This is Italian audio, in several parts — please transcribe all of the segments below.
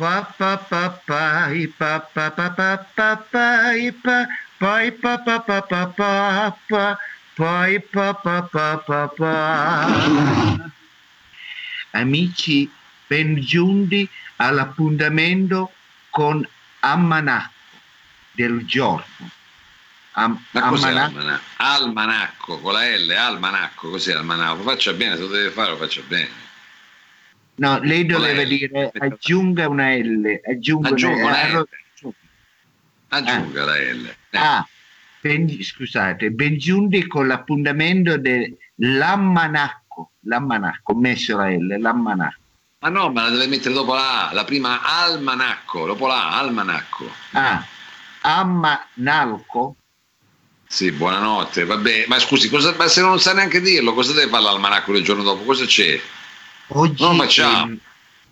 pa pa pa pa i pa pa pa pa pa pa i pa poi pa pa pa pa pa pa poi pa pa pa pa pa amici ben giunti all'appuntamento con Ammanacco del giorno Am- Ma cos'è almanacco? almanacco? con la L, almanacco, cos'è almanacco? Faccia bene, se lo deve fare lo faccia bene. No, lei doveva dire aggiunga una L, aggiunga, una L. L. Aggiunga ah. la L. Eh. Ah, ben, scusate, ben giunti con l'appuntamento dell'ammanacco, l'ammanacco, messo la L, l'ammanacco. Ma no, ma la deve mettere dopo la A, la prima almanacco, dopo la A, almanacco. Ah, ammanalco? Sì, buonanotte, vabbè, ma scusi, cosa, ma se non sa neanche dirlo, cosa deve fare l'almanacco il giorno dopo? Cosa c'è? Oggi, no, facciamo.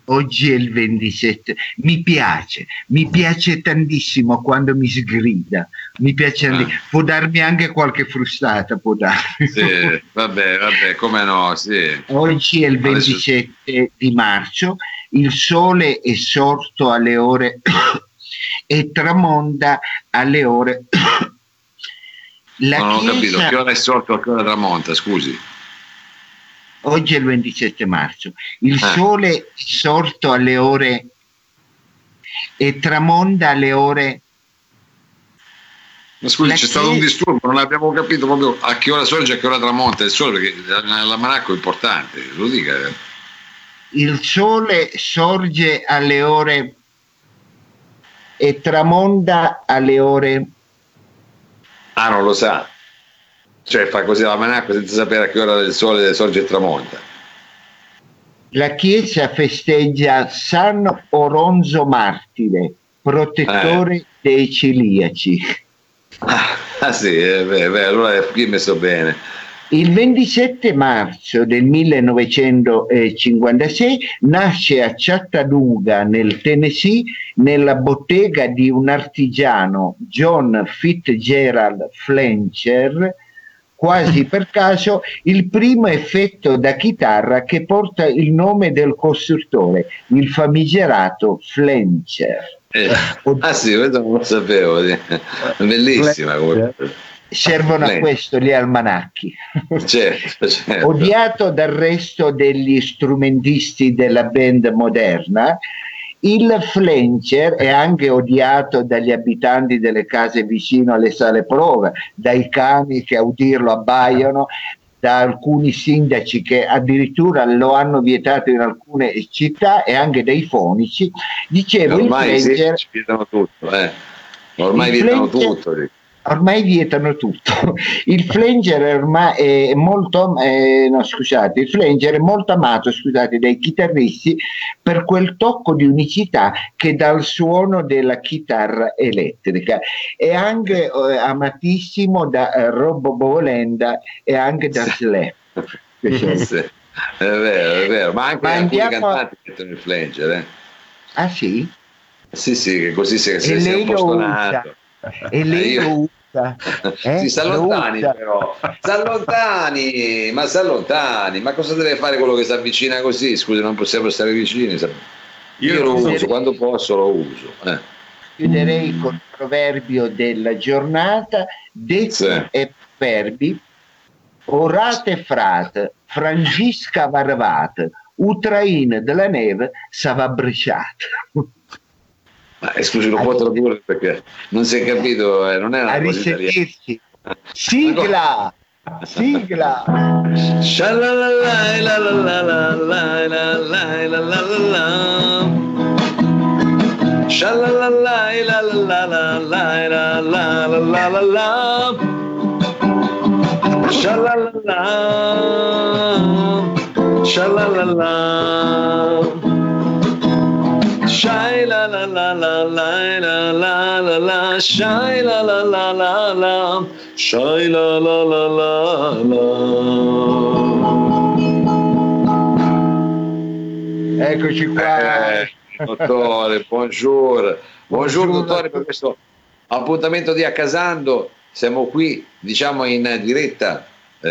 oggi è il 27, mi piace, mi piace tantissimo quando mi sgrida, mi piace, ah. può darmi anche qualche frustata, può darmi. Sì, vabbè, vabbè, come no, sì. Oggi è il 27 Adesso... di marzo, il sole è sorto alle ore e tramonta alle ore la non ho chiesa... capito, che ora è sorto a che ora tramonta, scusi. Oggi è il 27 marzo. Il ah. sole è sorto alle ore e tramonta alle ore... Ma scusi, c'è chiesa... stato un disturbo, non abbiamo capito proprio a che ora sorge e a che ora tramonta il sole, perché l'almanacco è importante, lo dica. Il sole sorge alle ore e tramonta alle ore Ah, non lo sa. Cioè fa così la manacca senza sapere a che ora del sole sorge e tramonta. La Chiesa festeggia San Oronzo Martire, protettore eh. dei celiaci. Ah, ah sì, è vero, allora qui messo bene. Il 27 marzo del 1956 nasce a Chattanooga, nel Tennessee, nella bottega di un artigiano, John Fitzgerald Fletcher, quasi per caso il primo effetto da chitarra che porta il nome del costruttore, il famigerato Fletcher. Eh, ah sì, questo non lo sapevo, bellissima come servono a questo gli almanacchi. Certo, certo. Odiato dal resto degli strumentisti della band moderna, il flencher è anche odiato dagli abitanti delle case vicino alle sale prove, dai cani che a udirlo abbaiano, da alcuni sindaci che addirittura lo hanno vietato in alcune città e anche dai fonici. Dicevo, ormai il flencher, sì, vietano tutto, eh. ormai vietano tutto ormai vietano tutto. Il flanger ormai è molto, eh, no, scusate, il flanger è molto amato, scusate, dai chitarristi per quel tocco di unicità che dà il suono della chitarra elettrica. È anche eh, amatissimo da eh, Robbo Bolenda e anche da Slap. sì, è vero, è vero, ma anche ma alcuni cantanti mettono il flanger. Eh. Ah sì? Sì, sì, che così si, si, si è un po' stonato. E lei lo usa eh? si s'allontani però, s'allontani, ma s'allontani, ma cosa deve fare quello che si avvicina così? Scusi, non possiamo stare vicini. Io, Io lo uso, quando posso lo uso. Eh. Chiuderei con il proverbio della giornata, detti sì. e proverbi, orate frat, frangisca varvat, utrain della neve sava bruciata. Ma scusi, lo può tradurre perché non si è capito, eh, non è una a cosa risentirci. Sigla! Sigla! Shalalala Shai la la la la la la la la la Shai la la la la la Shai la la la la la Eccoci qua. Eh, dottore, buongiorno. Buongiorno dottore per questo appuntamento di Accasando. Siamo qui, diciamo, in diretta eh,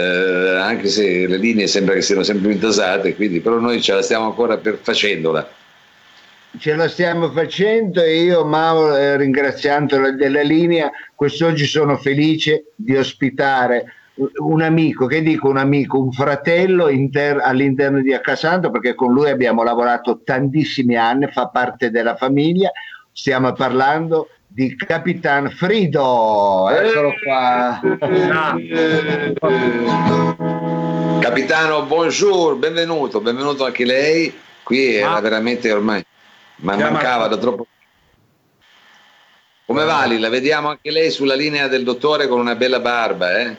anche se le linee sembra che siano sempre intasate, quindi però noi ce la stiamo ancora per facendola. Ce la stiamo facendo e io Mauro eh, ringraziando della linea quest'oggi sono felice di ospitare un amico, che dico un amico, un fratello inter- all'interno di Accasanto perché con lui abbiamo lavorato tantissimi anni, fa parte della famiglia, stiamo parlando di Capitan Frido, eccolo qua. Capitano, buongiorno, benvenuto, benvenuto anche lei, qui era veramente ormai, ma mancava da troppo come Vali, la vediamo anche lei sulla linea del dottore con una bella barba, eh?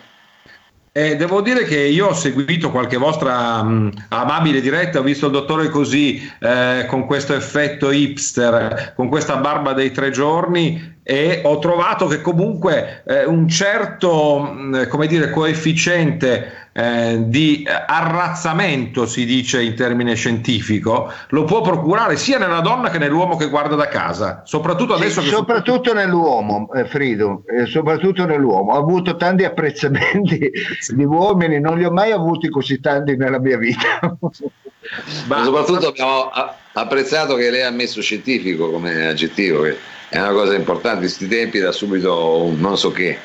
Eh, devo dire che io ho seguito qualche vostra mh, amabile diretta, ho visto il dottore così, eh, con questo effetto hipster, con questa barba dei tre giorni e ho trovato che comunque eh, un certo mh, come dire, coefficiente eh, di arrazzamento, si dice in termine scientifico, lo può procurare sia nella donna che nell'uomo che guarda da casa, soprattutto adesso sì, che... Soprattutto nell'uomo, eh, Frido, eh, soprattutto nell'uomo. Ho avuto tanti apprezzamenti sì. di uomini, non li ho mai avuti così tanti nella mia vita. Ma soprattutto abbiamo apprezzato che lei ha messo scientifico come aggettivo. Che è una cosa importante in questi tempi da subito un non so che.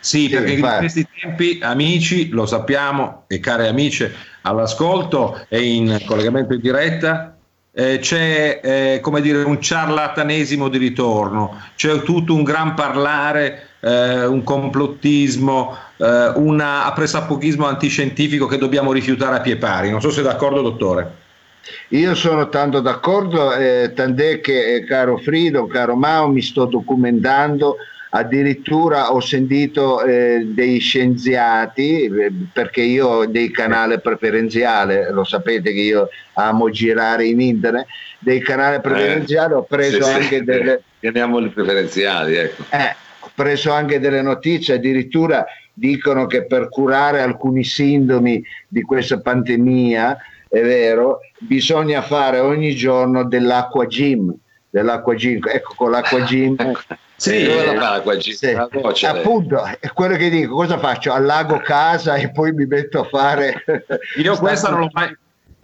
Sì, perché in questi tempi, amici, lo sappiamo, e care amiche all'ascolto e in collegamento in diretta, eh, c'è eh, come dire un ciarlatanesimo di ritorno, c'è tutto un gran parlare, eh, un complottismo, eh, un appressapochismo antiscientifico che dobbiamo rifiutare a pie pari. Non so se è d'accordo, dottore. Io sono tanto d'accordo, eh, tant'è che, eh, caro Frido, caro Mao, mi sto documentando, addirittura ho sentito eh, dei scienziati, eh, perché io ho dei canali preferenziali, lo sapete che io amo girare in internet, dei canali preferenziali, ho preso sì, anche sì, delle... Chiamiamoli preferenziali, ecco. Eh, ho preso anche delle notizie, addirittura dicono che per curare alcuni sintomi di questa pandemia, è vero, bisogna fare ogni giorno dell'acqua gym, dell'acqua gym, ecco con l'acqua gym. sì, eh, dove la fa l'acqua? Sì. Appunto, è quello che dico, cosa faccio? Allago casa e poi mi metto a fare... Io questa non l'ho mai,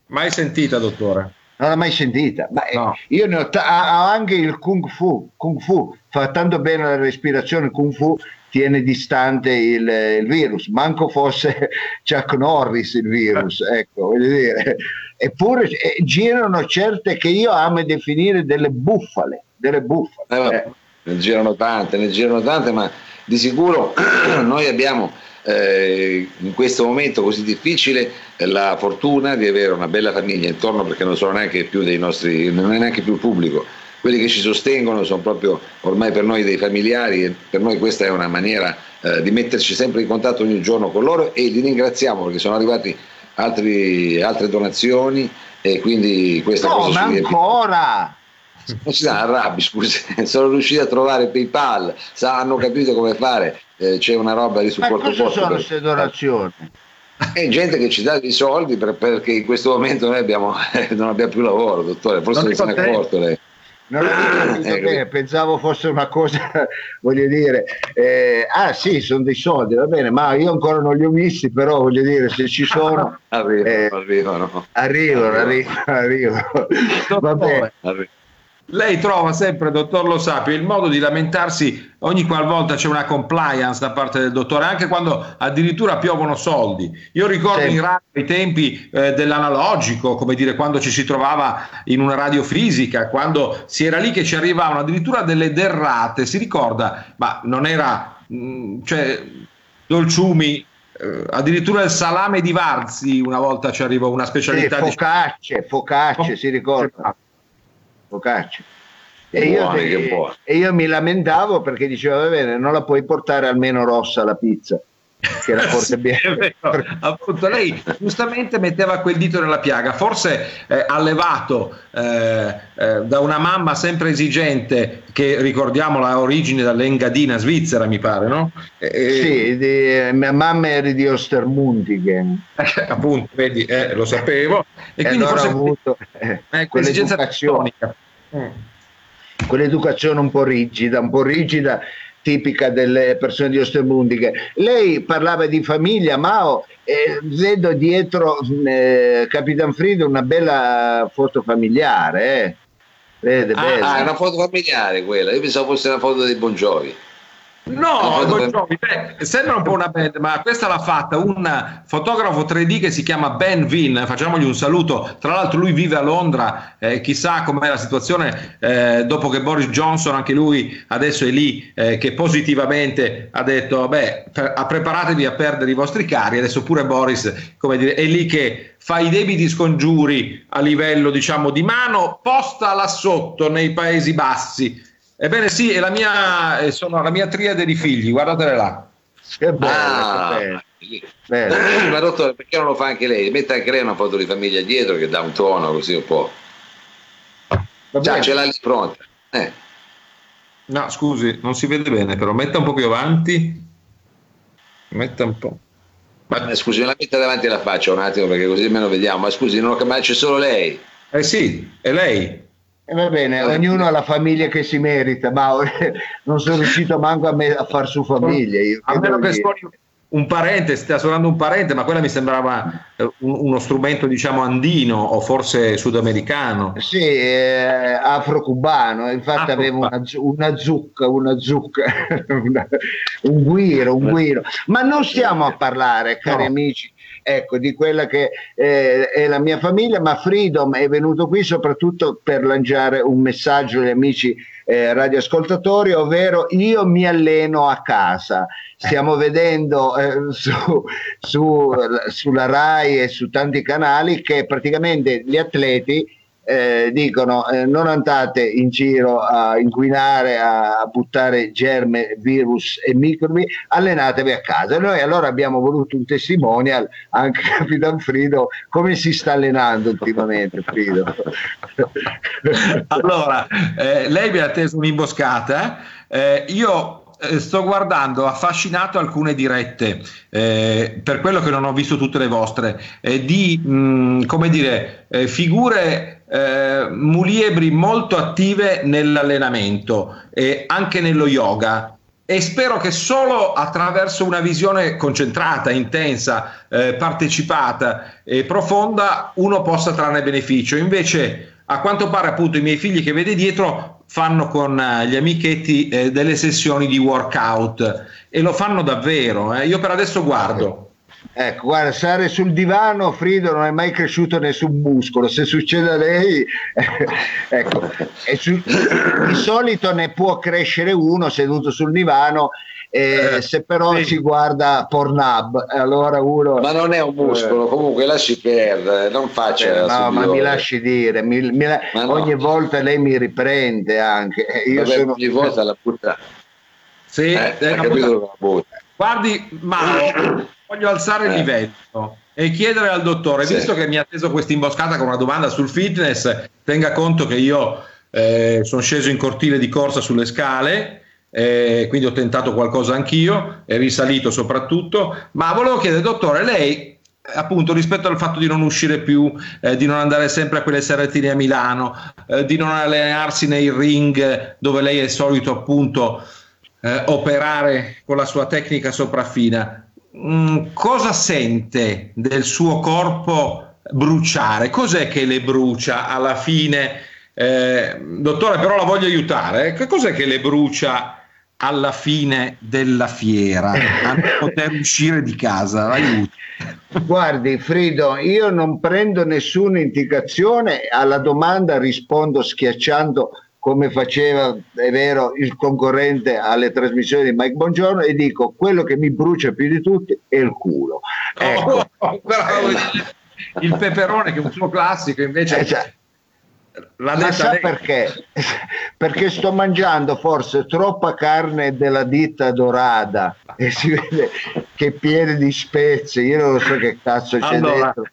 mai sentita, dottore non l'ho mai sentita. Ma eh, no. io ne ho, t- ho, anche il Kung Fu. Kung Fu fa tanto bene la respirazione. Kung Fu tiene distante il, il, virus, manco fosse Chuck Norris il virus, ecco, voglio dire. Eppure eh, girano certe che io amo definire delle buffale, delle buffale. Eh, ne girano tante, ne girano tante, ma di sicuro noi abbiamo eh, in questo momento così difficile la fortuna di avere una bella famiglia intorno perché non sono neanche più dei nostri, non è neanche più pubblico quelli che ci sostengono sono proprio ormai per noi dei familiari e per noi questa è una maniera eh, di metterci sempre in contatto ogni giorno con loro e li ringraziamo perché sono arrivati altri, altre donazioni e quindi questa no, cosa ma ancora non si arrabbi scusi sono riusciti a trovare PayPal hanno capito come fare eh, c'è una roba di supporto ma cosa sono queste donazioni? È gente che ci dà dei soldi per, perché in questo momento noi abbiamo, non abbiamo più lavoro, dottore, forse non se ne è accorto lei. Non ho capito bene, pensavo fosse una cosa, voglio dire, eh, ah sì, sono dei soldi, va bene, ma io ancora non li ho visti, però voglio dire, se ci sono... arrivano, eh, arrivano. Arrivano, arrivano, arrivano. Va bene. Arrivano. Lei trova sempre, dottor Lo Sapio, il modo di lamentarsi ogni qualvolta c'è una compliance da parte del dottore, anche quando addirittura piovono soldi. Io ricordo sì. in radio i tempi eh, dell'analogico, come dire, quando ci si trovava in una radio fisica, quando si era lì che ci arrivavano addirittura delle derrate, si ricorda, ma non era, mh, mm, cioè, dolciumi eh, addirittura il salame di Varzi una volta ci arrivò una specialità sì, focacce, focacce, si ricorda focaccia. E io, e, e io, mi lamentavo perché dicevo, va bene, non la puoi portare almeno rossa la pizza. Che era forse sì, appunto lei giustamente metteva quel dito nella piaga. Forse eh, allevato eh, eh, da una mamma sempre esigente che ricordiamo la origine dall'Engadina svizzera mi pare no? sì di, mia mamma era di Ostermundigen. Appunto vedi eh, lo sapevo. E, quindi allora forse avuto eh, quell'educazione. mm. quell'educazione un po' rigida un po' rigida tipica delle persone di Ostermundiche. Lei parlava di famiglia, Mao, eh, vedo dietro eh, Capitan Frido una bella foto familiare. Eh. Vede, ah, ah, è una foto familiare quella, io pensavo fosse una foto dei Bongiovi. No, Jovi, beh, sembra un po' una band, ma questa l'ha fatta un fotografo 3D che si chiama Ben Vin. Facciamogli un saluto. Tra l'altro, lui vive a Londra. Eh, chissà com'è la situazione eh, dopo che Boris Johnson, anche lui adesso è lì, eh, che positivamente ha detto: Beh, preparatevi a perdere i vostri cari. Adesso pure Boris, come dire, è lì che fa i debiti scongiuri a livello diciamo di mano, posta là sotto nei Paesi Bassi Ebbene sì, è la mia, sono la mia triade di figli, guardatele là. Che bello, ah, che bello. bello. Ma dottore, perché non lo fa anche lei? Mette anche lei una foto di famiglia dietro che dà un tono così un po'. Già, ce l'ha lì pronta. Eh. No, scusi, non si vede bene, però metta un po' più avanti. Metta un po'. Ma eh, scusi, me la metta davanti alla faccia un attimo perché così almeno vediamo. Ma scusi, non ho, ma c'è solo lei. Eh sì, è lei. E va bene, ognuno ha la famiglia che si merita, ma non sono riuscito manco a, me, a far su famiglia. Io, a meno che suoni un parente, stia suonando un parente, ma quella mi sembrava eh, uno strumento diciamo andino o forse sudamericano. Sì, eh, afro-cubano, infatti afro avevo una, una, zucca, una zucca, una, un guiro, un guiro. Ma non stiamo a parlare, cari no. amici, ecco, di quella che eh, è la mia famiglia, ma Freedom è venuto qui soprattutto per lanciare un messaggio agli amici eh, radioascoltatori, ovvero io mi alleno a casa. Stiamo vedendo eh, su, su, sulla RAI e su tanti canali che praticamente gli atleti eh, dicono eh, non andate in giro a inquinare, a, buttare germe, virus e microbi, allenatevi a casa. Noi allora abbiamo voluto un testimonial, anche Capitan Frido, come si sta allenando ultimamente Frido? allora, eh, lei mi ha atteso un'imboscata, eh, io eh, sto guardando affascinato alcune dirette, eh, per quello che non ho visto tutte le vostre, eh, di mh, mm, come dire, eh, figure eh, muliebri molto attive nell'allenamento e anche nello yoga. E spero che solo attraverso una visione concentrata, intensa, partecipata e profonda uno possa trarne beneficio. Invece, a quanto pare, appunto, i miei figli che vede dietro fanno con eh, gli amichetti eh, delle sessioni di workout e lo fanno davvero. Eh. Io per adesso guardo. Ecco, guarda, stare sul divano, Frido non è mai cresciuto nessun muscolo. Se succede a lei, ecco, su, di solito ne può crescere uno seduto sul divano eh, eh, se però sì. si guarda Pornhub, allora uno. Ma non è un muscolo, comunque lasci perdere, non faccia. Eh, no, ma mi lasci dire, mi, mi, no. ogni volta lei mi riprende anche. Eh, io Vabbè, sono... Ogni volta la butta. Sì, eh, butta. Butta. Guardi, ma voglio alzare il livello e chiedere al dottore, sì. visto che mi ha atteso questa imboscata con una domanda sul fitness, tenga conto che io eh, sono sceso in cortile di corsa sulle scale eh, quindi ho tentato qualcosa anch'io, è risalito soprattutto, ma volevo chiedere, dottore, lei appunto rispetto al fatto di non uscire più, eh, di non andare sempre a quelle seratine a Milano, eh, di non allenarsi nei ring dove lei è solito appunto eh, operare con la sua tecnica sopraffina, mm, cosa sente del suo corpo bruciare? Cos'è che le brucia alla fine? Eh, dottore, però la voglio aiutare. Che cos'è che le brucia alla fine della fiera a poter uscire di casa. Aiuto. Guardi, Frido, io non prendo nessuna indicazione, alla domanda rispondo schiacciando come faceva, è vero, il concorrente alle trasmissioni di Mike Bongiorno e dico quello che mi brucia più di tutti è il culo. Ecco. Oh, oh, oh, il peperone che è un suo classico invece eh, cioè, la Ma sa perché? perché sto mangiando forse troppa carne della ditta dorada e si vede che è piena di spezie, io non so che cazzo c'è allora, dentro.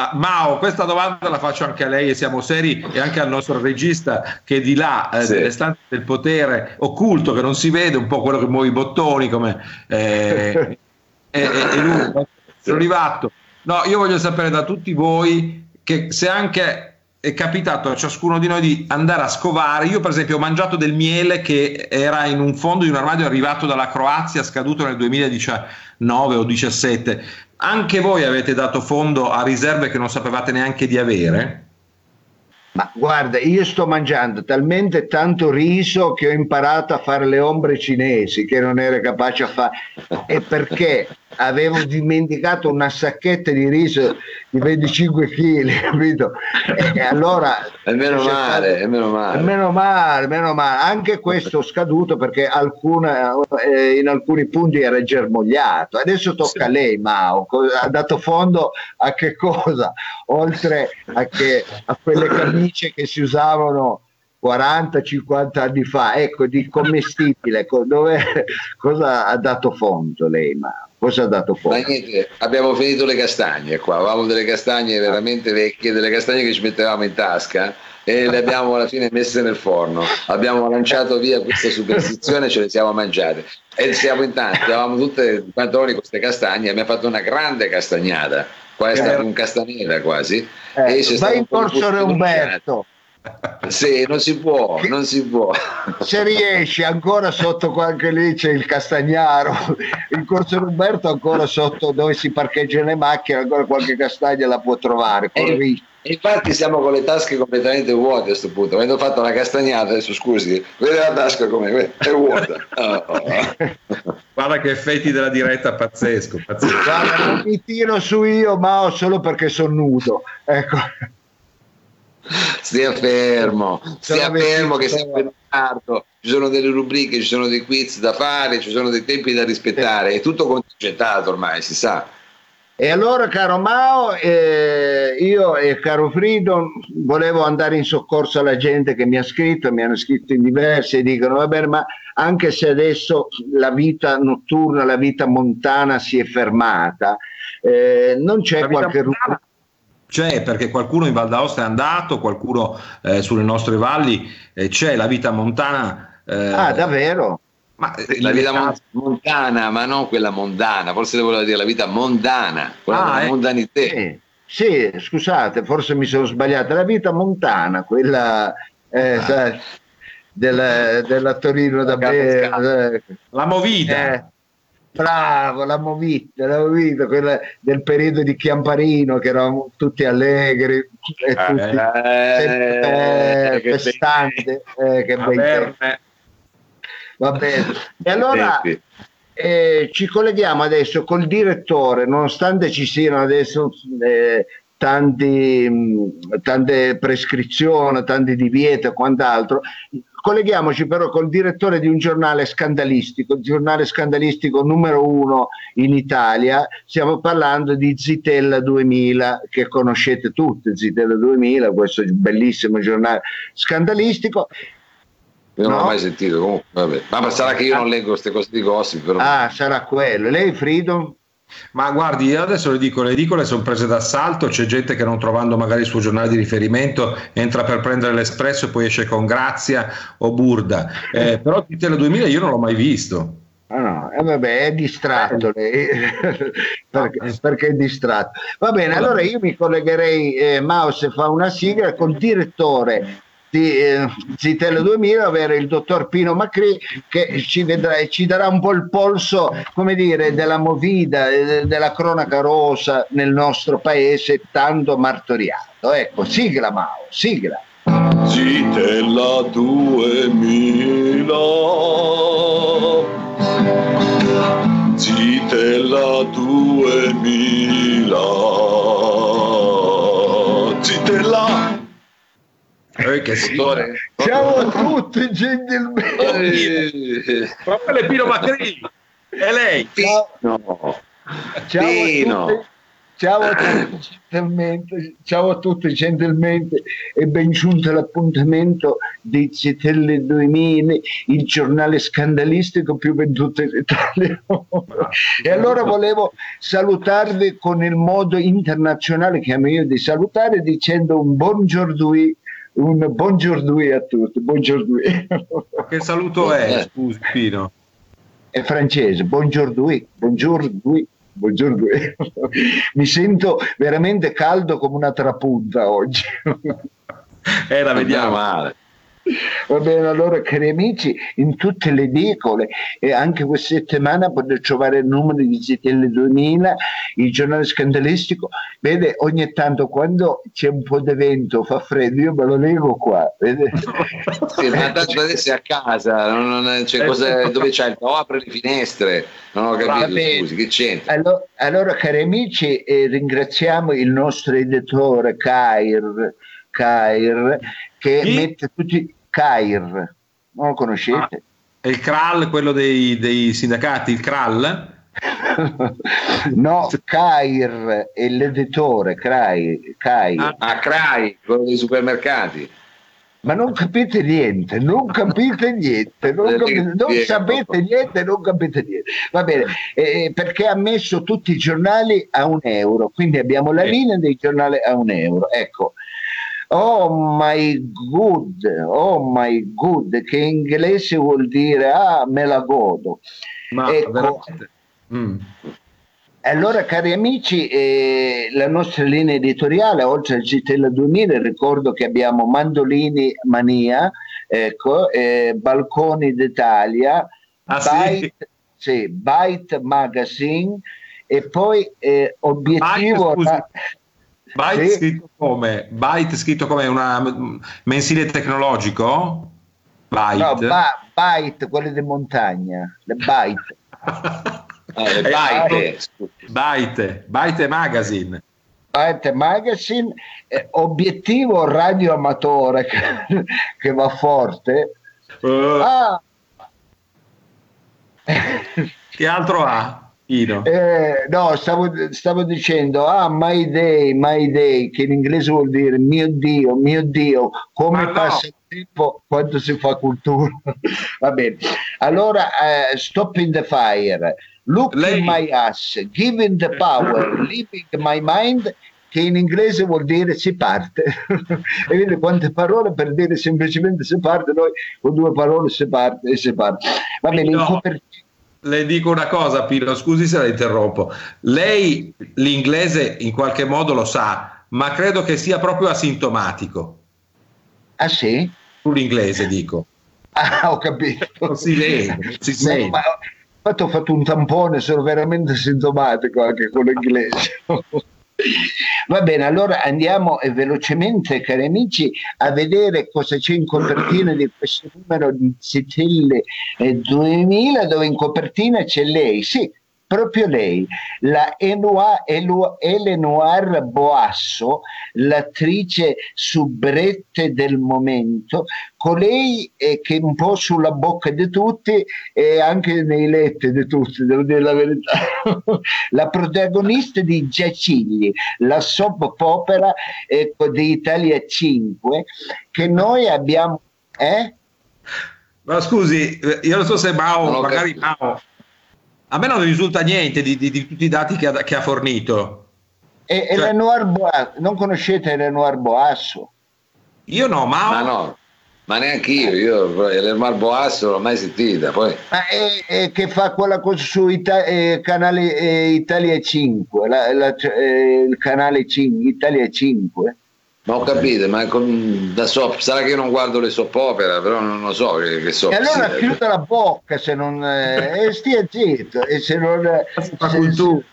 Ah, Mao, questa domanda la faccio anche a lei e siamo seri e anche al nostro regista che è di là, eh, sì. delle stanze del potere occulto che non si vede, un po' quello che muove i bottoni come eh, e, e, lui, sì. rivatto. No, io voglio sapere da tutti voi che se anche è capitato a ciascuno di noi di andare a scovare. Io, per esempio, ho mangiato del miele che era in un fondo di un armadio arrivato dalla Croazia, scaduto nel 2019 o 2017. Anche voi avete dato fondo a riserve che non sapevate neanche di avere? Ma guarda, io sto mangiando talmente tanto riso che ho imparato a fare le ombre cinesi che non ero capace a fare. E perché avevo dimenticato una sacchetta di riso di 25 kg, capito? E allora... È meno male, è meno male. Meno male, meno male. Anche questo scaduto perché alcuna, eh, in alcuni punti era germogliato. Adesso tocca a lei, Mao. Ha dato fondo a che cosa? Oltre a, che, a quelle camicie che si usavano 40-50 anni fa, ecco, di commestibile, dove, cosa ha dato fondo lei, Mao? Cosa ha dato fuoco? Abbiamo finito le castagne qua, avevamo delle castagne veramente vecchie, delle castagne che ci mettevamo in tasca e le abbiamo alla fine messe nel forno. Abbiamo lanciato via questa superstizione e ce le siamo mangiate. E siamo in tanti, avevamo tutte pantaloni queste castagne, abbiamo fatto una grande castagnata, qua è stato un castanera quasi. Eh, e vai in corso Umberto. Sì, non si può, non si può. Se riesci ancora sotto anche lì c'è il Castagnaro, il Corso Roberto ancora sotto dove si parcheggiano le macchine, ancora qualche castagna la può trovare. E, infatti siamo con le tasche completamente vuote a questo punto, avendo fatto la castagnata, adesso scusi, vede la tasca come è vuota. Oh, oh. Guarda che effetti della diretta pazzesco, pazzesco. Guarda, non mi tiro su io, ma solo perché sono nudo. Ecco. Stia fermo, stia fermo che siamo in ritardo, ci sono delle rubriche, ci sono dei quiz da fare, ci sono dei tempi da rispettare, è tutto contingentato ormai, si sa. E allora, caro Mao, eh, io e caro Frido volevo andare in soccorso alla gente che mi ha scritto, mi hanno scritto in diversi e dicono, va bene, ma anche se adesso la vita notturna, la vita montana si è fermata, eh, non c'è qualche rubrica c'è perché qualcuno in Val d'Aosta è andato, qualcuno eh, sulle nostre valli, eh, c'è la vita montana. Eh, ah, davvero? Ma, eh, la vita mon- montana, ma non quella mondana, forse devo dire la vita mondana, quella ah, della mondanità. Sì, sì, scusate, forse mi sono sbagliato, la vita montana, quella eh, ah. della, della Torino da. La movida. Eh, Bravo, la movita, la movita, quella del periodo di Chiamparino che eravamo tutti allegri e ah, tutti eh, eh, festanti. Eh, che bei Va bene. E allora eh, ci colleghiamo adesso col direttore, nonostante ci siano adesso eh, tanti, tante prescrizioni, tanti divieti e quant'altro, colleghiamoci però col direttore di un giornale scandalistico, il giornale scandalistico numero uno in Italia, stiamo parlando di Zitella 2000, che conoscete tutti, Zitella 2000, questo bellissimo giornale scandalistico. Io non no? l'ho mai sentito comunque, vabbè. ma sarà che io non leggo queste cose di gossip. Però. Ah, sarà quello. Lei, Freedom? Ma guardi, io adesso le dico, le edicole sono prese d'assalto, c'è gente che non trovando magari il suo giornale di riferimento entra per prendere l'espresso e poi esce con Grazia o Burda. Eh, però Titella 2000 io non l'ho mai visto. Ah no, eh vabbè, è distratto lei, perché, perché, è distratto. Va bene, allora io mi collegherei, eh, Mouse fa una sigla col direttore di eh, Zitello 2000 avere il dottor Pino Macri che ci, vedrà, ci darà un po' il polso come dire della movida eh, della cronaca rosa nel nostro paese tanto martoriato. Ecco sigla Mao sigla. Zitella 2000 Zitella 2000 Zitella eh, che storia. Ciao a tutti, gentilmente. Proprio le Pino Macri. E lei? Ciao. No. Ciao Pino. a tutti. Ciao a tutti, gentilmente, ciao a tutti gentilmente e ben giunto all'appuntamento di Zitelle 2000, il giornale scandalistico più venduto in Italia. e allora volevo salutarvi con il modo internazionale che amo io di salutare dicendo un buongiorno un buongiorno a tutti. Buongiorno. Che saluto è, eh. scusi Pino? È francese, buongiorno, buongiorno, buongiorno. Mi sento veramente caldo come una trapunta oggi. Eh, la vediamo male. Va bene, allora cari amici, in tutte le edicole e anche questa settimana potete trovare il numero di Zitelle 2000, il giornale scandalistico. Vede, ogni tanto quando c'è un po' di vento, fa freddo, io me lo leggo qua. Vede? Sì, ma tanto adesso è a casa, non, non, c'è cosa, dove c'è il oh, apre le finestre, non ho capito, scusi, che c'entra? Allora, allora cari amici, eh, ringraziamo il nostro editore Kair, Kair che Chi? mette tutti Cair, non lo conoscete? È il CRAL, quello dei, dei sindacati, il CRAL? no, Cair è l'editore, Crai, Cair. Ah. Ah, Crai, quello dei supermercati. Ma non capite niente, non capite niente, non, capite- non sapete niente, non capite niente. Va bene, eh, perché ha messo tutti i giornali a un euro, quindi abbiamo la linea dei giornali a un euro. Ecco. Oh my good, oh my good, che in inglese vuol dire ah, me la godo. Ma Ecco. veramente. Mm. Allora, cari amici, eh, la nostra linea editoriale, oltre al GTL 2000, ricordo che abbiamo Mandolini Mania, ecco, eh, Balconi d'Italia, Ah, sì? Byte, sì, Byte Magazine e poi eh, obiettivo... Byte, scusi. Byte Sì. scritto come? Byte scritto come una mensile tecnologico? Byte. No, ba- Byte, quelli di montagna, le Byte. Ah, le Eh, baite. Byte, Byte Magazine. Byte Magazine, eh, obiettivo radioamatore che, che va forte. Eh, Ah, che altro ha? Eh, no, stavo, stavo dicendo, ah, my day, my day, che in inglese vuol dire mio Dio, mio Dio, come no. passa il tempo quando si fa cultura. Va bene. Allora, eh, stop in the fire, look Lei- in my ass, giving the power, leaving my mind, che in inglese vuol dire si parte. e vedi quante parole per dire semplicemente si parte, noi con due parole si parte e si parte. Va bene, in No. copertina. Le dico una cosa, Pino, scusi se la interrompo. Lei l'inglese in qualche modo lo sa, ma credo che sia proprio asintomatico. Ah sì? Sull'inglese dico. Ah, ho capito. Non si vede, si No, sente. ma- infatti ho fatto un tampone, sono veramente sintomatico anche con l'inglese. Va bene, allora andiamo eh, velocemente, cari amici, a vedere cosa c'è in copertina di questo numero di Zitelle eh, 2000, dove in copertina c'è lei, sì, proprio lei, la Eleonore Boasso, l'attrice subrette del momento, colei eh, che un po' sulla bocca di tutti e anche nei letti di tutti, devo dire la verità. la protagonista di Giacigli, la soap opera ecco, di Italia 5, che noi abbiamo... Eh? Ma scusi, eh, io non so se Mao, magari. Mao, a me non risulta niente di, di- di tutti i dati che ha, che ha fornito. E, Cioè- Eleonore Boasso, non conoscete Eleonore Boasso? Io no, Mao. Ma no, ma neanche io, io l'Elmar Boasso l'ho mai sentita. Poi Ma è, è che fa quella cosa su Ita- eh, canale eh, Italia 5, la- la- eh, il canale 5, Italia 5. Non ho capito, ma con, da soap, sarà che io non guardo le soap opera, però non lo so che, che so. E allora sia. chiuda la bocca se non eh, e stia zitto e se non fa se- cultura.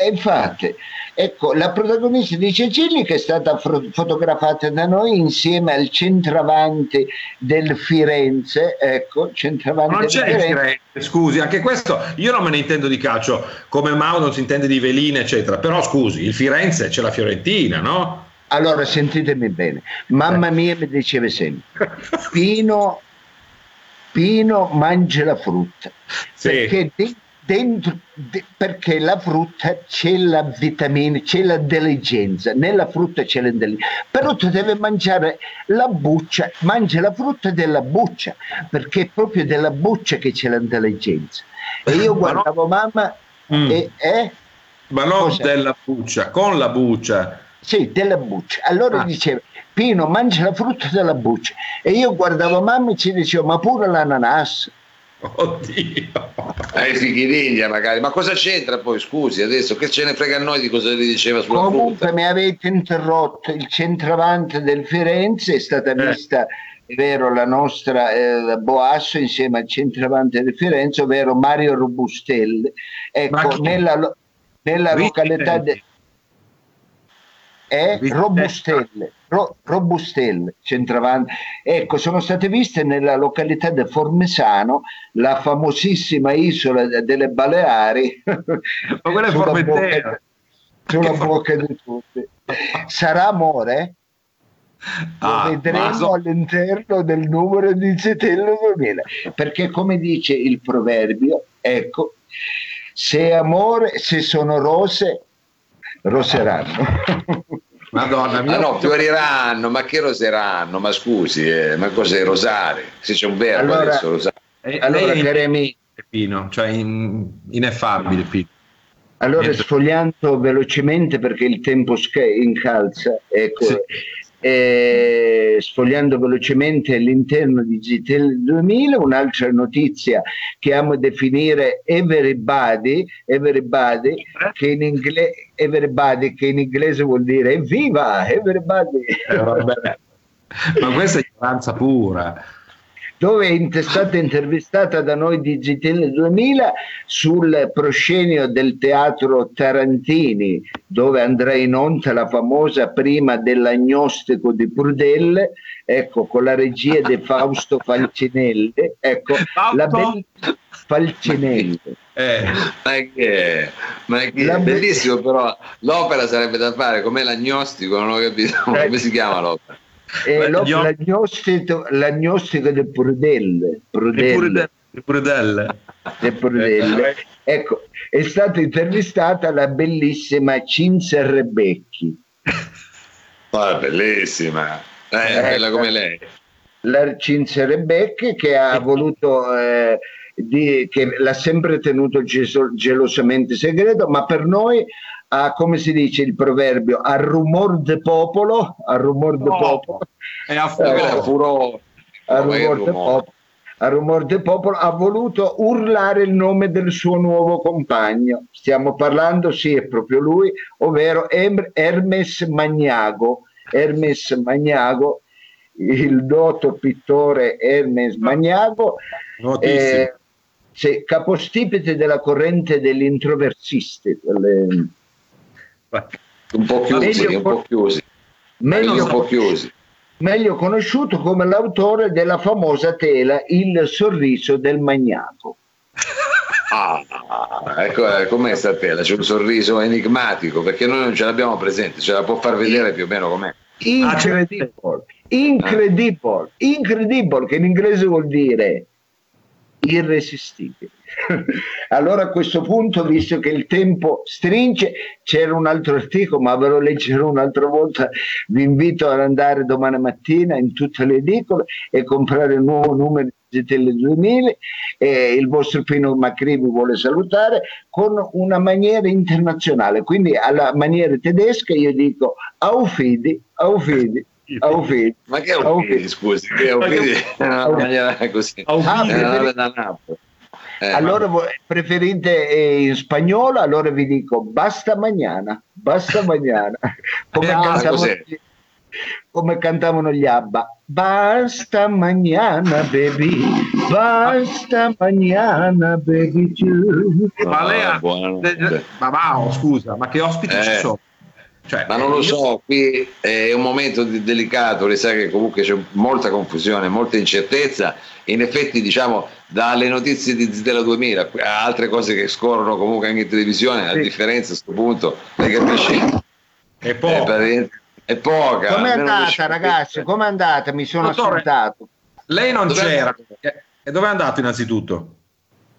E infatti, ecco, la protagonista di Cecilia che è stata fro- fotografata da noi insieme al centravanti del Firenze, ecco, centravanti Non del c'è il Firenze. Firenze, scusi, anche questo io non me ne intendo di calcio, come Mao non si intende di veline, eccetera. Però scusi, il Firenze c'è la Fiorentina, no? Allora, sentitemi bene, mamma mia mi diceva sempre, Pino, Pino mangia la frutta, Sì. perché de- dentro, de- perché la frutta c'è la vitamina, c'è l'intelligenza, nella frutta c'è l'intelligenza, però tu devi mangiare la buccia, mangia la frutta della buccia, perché è proprio della buccia che c'è l'intelligenza. E io guardavo mamma Mm. e... eh, Ma non della buccia, con la buccia. Sì, della buccia. Allora Ah. diceva, Pino, mangia la frutta della buccia. E io guardavo mamma e ci dicevo, ma pure l'ananas. Oddio. Eh, fichidiglia magari, ma cosa c'entra poi? Scusi, adesso che ce ne frega a noi di cosa gli diceva sulla Comunque frutta? mi avete interrotto, il centravanti del Firenze è stata Eh. vista è vero, la nostra eh, Boasso insieme al centravanti di Firenze, ovvero Mario Robustelli. Ecco, nella, nella località de, è Robustelle, Ro, Robustelle, centravanti. Ecco, sono state viste nella località di Formesano, la famosissima isola delle Baleari. Ma quella è Formentera. Sulla bocca di tutti. Sarà amore? Lo ah, vedremo so... all'interno del numero di Cetello 2000 perché come dice il proverbio ecco se amore se sono rose roseranno Madonna mia. Ma no, fioriranno, ma che roseranno? Ma scusi, eh, ma cos'è rosare? Se c'è un verbo allora, adesso rosare. Eh, allora, cari Pino, cioè in, ineffabile Pino. Allora, sfogliando velocemente perché il tempo incalza, ecco, sì eh, sfogliando velocemente all'interno di GTL 2000 un'altra notizia che amo definire everybody, everybody, che, in ingle- everybody che in inglese vuol dire evviva everybody. Eh, ma questa è ignoranza pura dove è stata intervistata da noi di GTL 2000 sul proscenio del teatro Tarantini, dove andrà in onda la famosa prima dell'agnostico di Prudelle, ecco, con la regia di Fausto Falcinelli, ecco, la be- Falcinelli. Eh, ma che, ma che la bellissimo be- però l'opera sarebbe da fare come l'agnostico non ho capito come eh, si chiama l'opera eh, lo, l'agnostico, l'agnostico del Prudelle. Prudelle. Prudelle. Prudelle. Ecco, è stata intervistata la bellissima Cinzia Rebecchi. Ah, bellissima, eh, eh, bella come lei. La Cinzia Rebecchi che ha voluto... Eh, di, che l'ha sempre tenuto gelosamente segreto, ma per noi a, come si dice il proverbio, a rumor de popolo, a rumor de popolo, è a eh, furore, a rumor de popolo, a rumor de popolo ha voluto urlare il nome del suo nuovo compagno. Stiamo parlando, sì, è proprio lui, ovvero Hermes Magnago. Hermes Magnago, il noto pittore Hermes Magnago, eh, capostipite della corrente degli introversisti, delle, un po' chiusi, meglio, un po' chiusi. Meglio, un po' chiusi. meglio conosciuto come l'autore della famosa tela Il sorriso del magnaco. Ah, ecco eh, com'è sta tela, c'è un sorriso enigmatico perché noi non ce l'abbiamo presente, ce la può far vedere più o meno com'è. Incredibile, incredibile, incredibile, che in inglese vuol dire irresistibile. allora a questo punto, visto che il tempo stringe, c'era un altro articolo, ma ve lo leggerò un'altra volta. Vi invito ad andare domani mattina in tutte le edicole e comprare il nuovo numero di Tele 2000. Eh, il vostro Pino Macri vi vuole salutare con una maniera internazionale, quindi alla maniera tedesca io dico aufidi, aufidi. Aufidi. Ma che Aufidi, scusi? Che Aufidi è una maniera così. Aufidi. Ah, da Napoli. Eh, allora ma... preferite eh, in spagnolo, allora vi dico basta mañana, basta mañana. Come, ah, cantavano, gli, come cantavano gli Abba. Basta mañana, baby, basta mañana, baby. Ma lei ha... Ma va, scusa, ma che ospiti eh. ci sono? Cioè, ma non lo so, qui è un momento delicato, lei sa che comunque c'è molta confusione, molta incertezza. In effetti, diciamo, dalle notizie di Zitella 2000 a altre cose che scorrono comunque anche in televisione, la differenza a questo punto, lei capisce? È poca. È, è poca. Com'è andata, ragazzi? Com'è andata? Mi sono Dottore, ascoltato. Lei non Dov'è c'era. E dove è andato innanzitutto?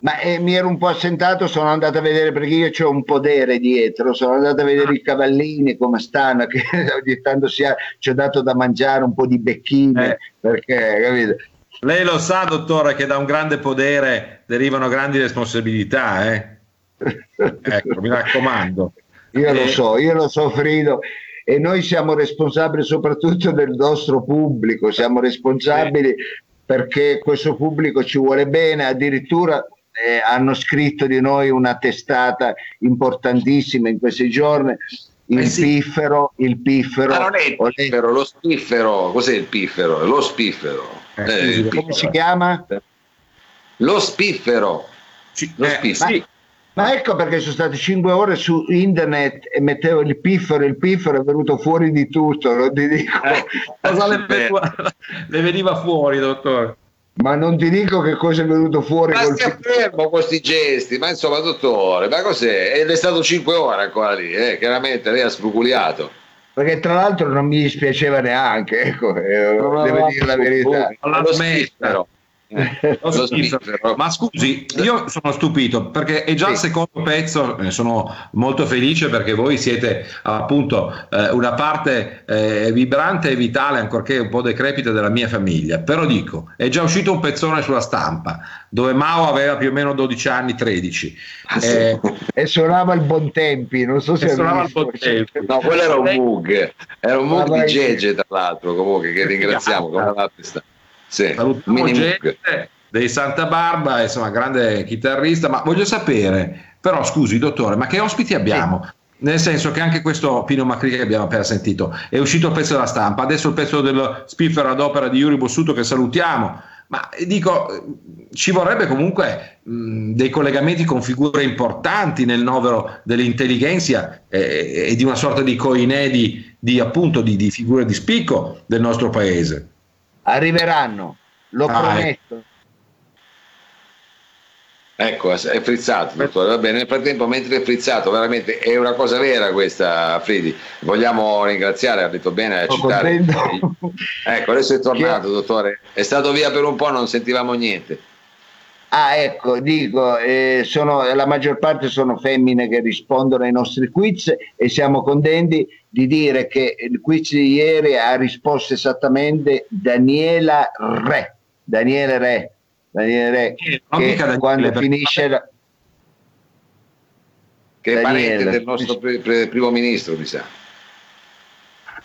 Ma eh, mi ero un po' assentato, sono andato a vedere perché io ho un podere dietro, sono andato a vedere i cavallini come stanno, che ogni tanto si ha, ci ho dato da mangiare un po' di becchine, eh. perché capito? Lei lo sa, dottore, che da un grande podere derivano grandi responsabilità, eh? ecco, mi raccomando. Io lo eh. so, io lo so Frido e noi siamo responsabili soprattutto del nostro pubblico, siamo responsabili perché questo pubblico ci vuole bene, addirittura eh, hanno scritto di noi una testata importantissima in questi giorni il eh sì. piffero, il piffero. Ma non è il piffero, lo spiffero. Cos'è il piffero? Lo spiffero. Eh, eh, piffero. Come si chiama? Lo spiffero. C- lo eh, spiffero. Sì. Ma ecco perché sono state 5 ore su internet e mettevo il piffero, il piffero è venuto fuori di tutto, non ti dico. Eh, cosa le, veniva, le veniva fuori, dottore? Ma non ti dico che cosa è venuto fuori. Ma stia fermo con questi gesti, ma insomma, dottore, ma cos'è? Ed è stato 5 ore ancora lì, eh? chiaramente lei ha spruculiato. Perché tra l'altro non mi dispiaceva neanche, ecco, eh, devo dire la verità. Lo smettero. Eh, ma scusi, io sono stupito perché è già sì. il secondo pezzo, ne sono molto felice perché voi siete appunto eh, una parte eh, vibrante e vitale, ancorché un po' decrepita della mia famiglia. Però dico, è già uscito un pezzone sulla stampa dove Mao aveva più o meno 12 anni, 13. Ah, eh, e suonava il Bontempi, non so se suonava il Bontempi. No, quello era un mug, era un mug di Gege tra l'altro, comunque che ringraziamo come l'artista. Sì, Salutiamo gente dei Santa Barba, insomma, grande chitarrista, ma voglio sapere, però scusi dottore, ma che ospiti abbiamo? Sì. Nel senso che anche questo Pino Macri che abbiamo appena sentito è uscito il pezzo della stampa, adesso il pezzo dello spiffero ad opera di Yuri Bossuto che salutiamo, ma dico, ci vorrebbe comunque mh, dei collegamenti con figure importanti nel novero dell'intelligenza eh, e di una sorta di coinè di, di, appunto, di, di figure di spicco del nostro paese arriveranno, lo ah, prometto. Ecco, è frizzato, dottore. Va bene, nel frattempo, mentre è frizzato, veramente è una cosa vera questa, Fridi. Vogliamo ringraziare, ha detto bene a citare. Ecco, adesso è tornato, dottore. È stato via per un po', non sentivamo niente. Ah, ecco, dico, eh, sono, la maggior parte sono femmine che rispondono ai nostri quiz e siamo contenti di dire che il quiz di ieri ha risposto esattamente Daniela Re. Daniele Re. Daniele Re, che Daniele quando finisce la... Che è parente del nostro primo ministro, mi sa.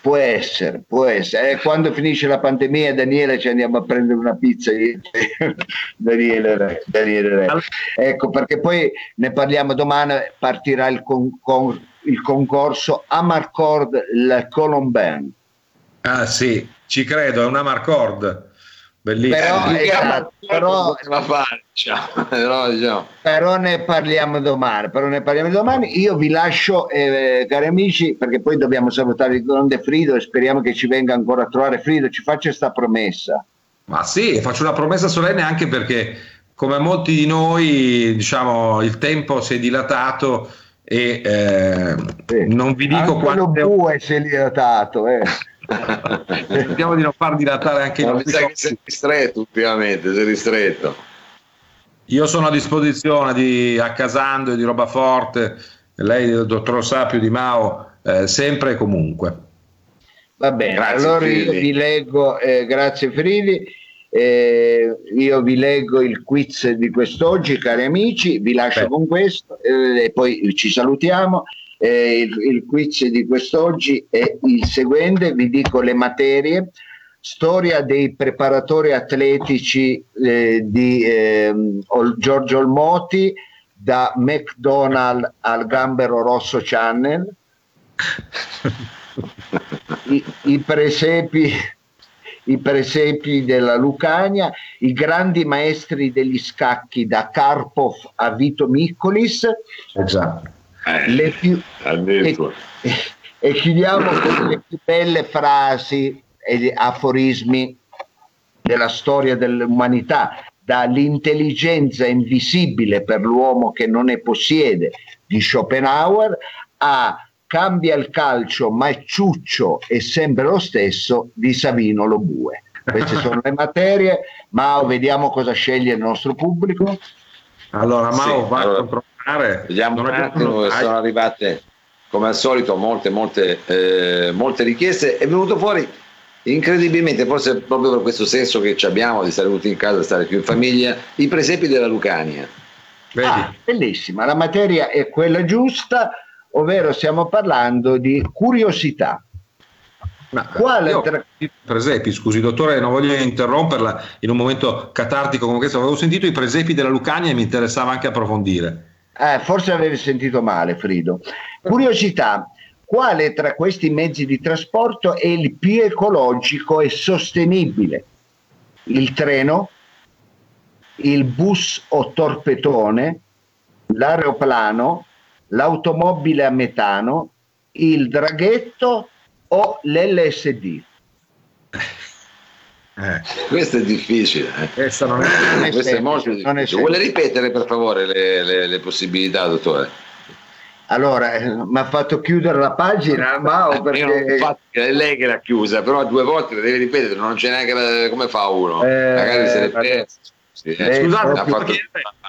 Può essere, può essere. Eh, quando finisce la pandemia, Daniele, ci andiamo a prendere una pizza. Daniele, Re, Daniele Re. Ecco, perché poi ne parliamo domani, partirà il, con, con, il concorso Amarcord La Colombin. Ah sì, ci credo, è un Amarcord. Bellissimo. Però, esatto, però, però, diciamo. però, ne parliamo domani. Però ne parliamo domani. Io vi lascio, eh, cari amici, perché poi dobbiamo salutare il grande Frido e speriamo che ci venga ancora a trovare. Frido, ci faccia questa promessa. Ma sì, faccio una promessa solenne anche perché, come molti di noi, diciamo, il tempo si è dilatato e eh, sì. non vi dico quanto. Bue si è dilatato, eh. Cerchiamo di non far dilatare anche no, mi sa che sei ristretto ultimamente, sei ristretto. Io sono a disposizione di Accasando e di Roba Forte, lei, il dottor Sapio di Mao, eh, sempre e comunque. Va bene, grazie, allora Fridi. io vi leggo, eh, grazie Fridi, eh, io vi leggo il quiz di quest'oggi, cari amici, vi lascio Beh. con questo eh, e poi ci salutiamo. Eh, il, il quiz di quest'oggi è il seguente, vi dico le materie storia dei preparatori atletici eh, di eh, Giorgio Olmoti da McDonald's al Gambero Rosso Channel I, i, presepi i presepi della Lucania i grandi maestri degli scacchi da Karpov a Vito Miccolis esatto eh, le più, e, e, chiudiamo con le più belle frasi e aforismi della storia dell'umanità, dall'intelligenza invisibile per l'uomo che non ne possiede di Schopenhauer a cambia il calcio ma è ciuccio e sempre lo stesso di Savino Lobue. Queste sono le materie. Mao, vediamo cosa sceglie il nostro pubblico. Allora, Mao sì, va allora, a controllare. Vediamo un attimo, sono arrivate come al solito molte, molte, eh, molte richieste. È venuto fuori incredibilmente, forse proprio per questo senso che abbiamo di stare tutti in casa, stare più in famiglia, i presepi della Lucania. Ah, bellissima, la materia è quella giusta, ovvero stiamo parlando di curiosità. Ma, Quale io, tra... presepi, scusi dottore, non voglio interromperla in un momento catartico come questo, avevo sentito i presepi della Lucania e mi interessava anche approfondire. Eh, forse avevi sentito male, Frido. Curiosità, quale tra questi mezzi di trasporto è il più ecologico e sostenibile? Il treno, il bus o torpetone, l'aeroplano, l'automobile a metano, il draghetto o l'LSD? Eh. Questo è difficile. Eh. Questa non è, non è, Questo è molto difficile. Vuole ripetere per favore le, le, le possibilità, dottore? Allora, eh, mi ha fatto chiudere la pagina, ma eh, perché... Fatto, è lei che l'ha chiusa, però due volte le deve ripetere, non c'è neanche la... come fa uno. Eh, Magari se le eh, sì, eh. Scusate, fatto...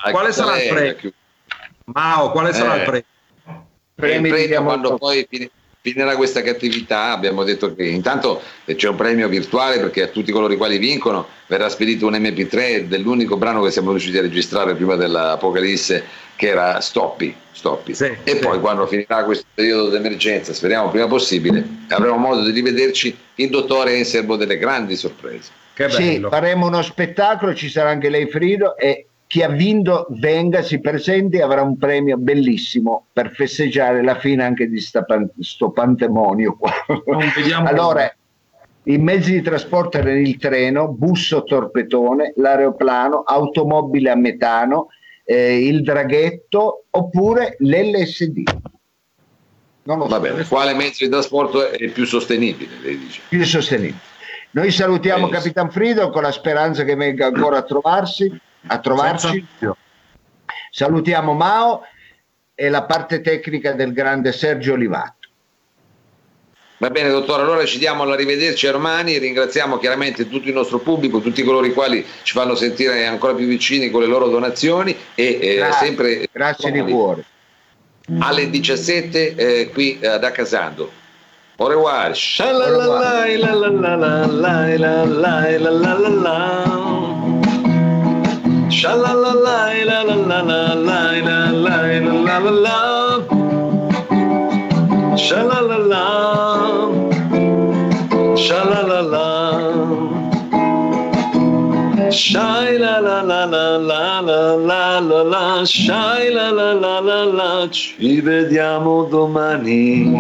quale sarà il premio? Mao, quale sarà il premio? Il premio quando poi finirà questa cattività, abbiamo detto che intanto c'è un premio virtuale perché a tutti coloro i quali vincono verrà spedito un MP3 dell'unico brano che siamo riusciti a registrare prima dell'Apocalisse che era Stoppi. Stoppi. Sì, e sì. poi quando finirà questo periodo d'emergenza, speriamo prima possibile, avremo modo di rivederci, il dottore è in serbo delle grandi sorprese. Sì, faremo uno spettacolo, ci sarà anche lei Frido e chi ha vinto venga, si presenti e avrà un premio bellissimo per festeggiare la fine anche di questo pandemonio qua. allora, i mezzi di trasporto erano il treno, bus o torpetone, l'aeroplano, automobile a metano, eh, il draghetto oppure l'LSD. Non lo so. Va bene, quale mezzo di trasporto è più sostenibile? Lei dice? Più sostenibile. Noi salutiamo. Capitan Frido con la speranza che venga ancora a trovarsi a trovarci. Salutiamo Mao e la parte tecnica del grande Sergio Olivato. Va bene, dottore, allora ci diamo l'arrivederci a Romani, ringraziamo chiaramente tutto il nostro pubblico, tutti coloro i quali ci fanno sentire ancora più vicini con le loro donazioni e eh, grazie, sempre grazie di cuore. Alle 17 eh, qui ad Accasando. Au revoir. Sha la la la la la la la la la la la la la Sha la la la Sha la la la Shai la la la la la la la la la Shai la la la la la Ci vediamo domani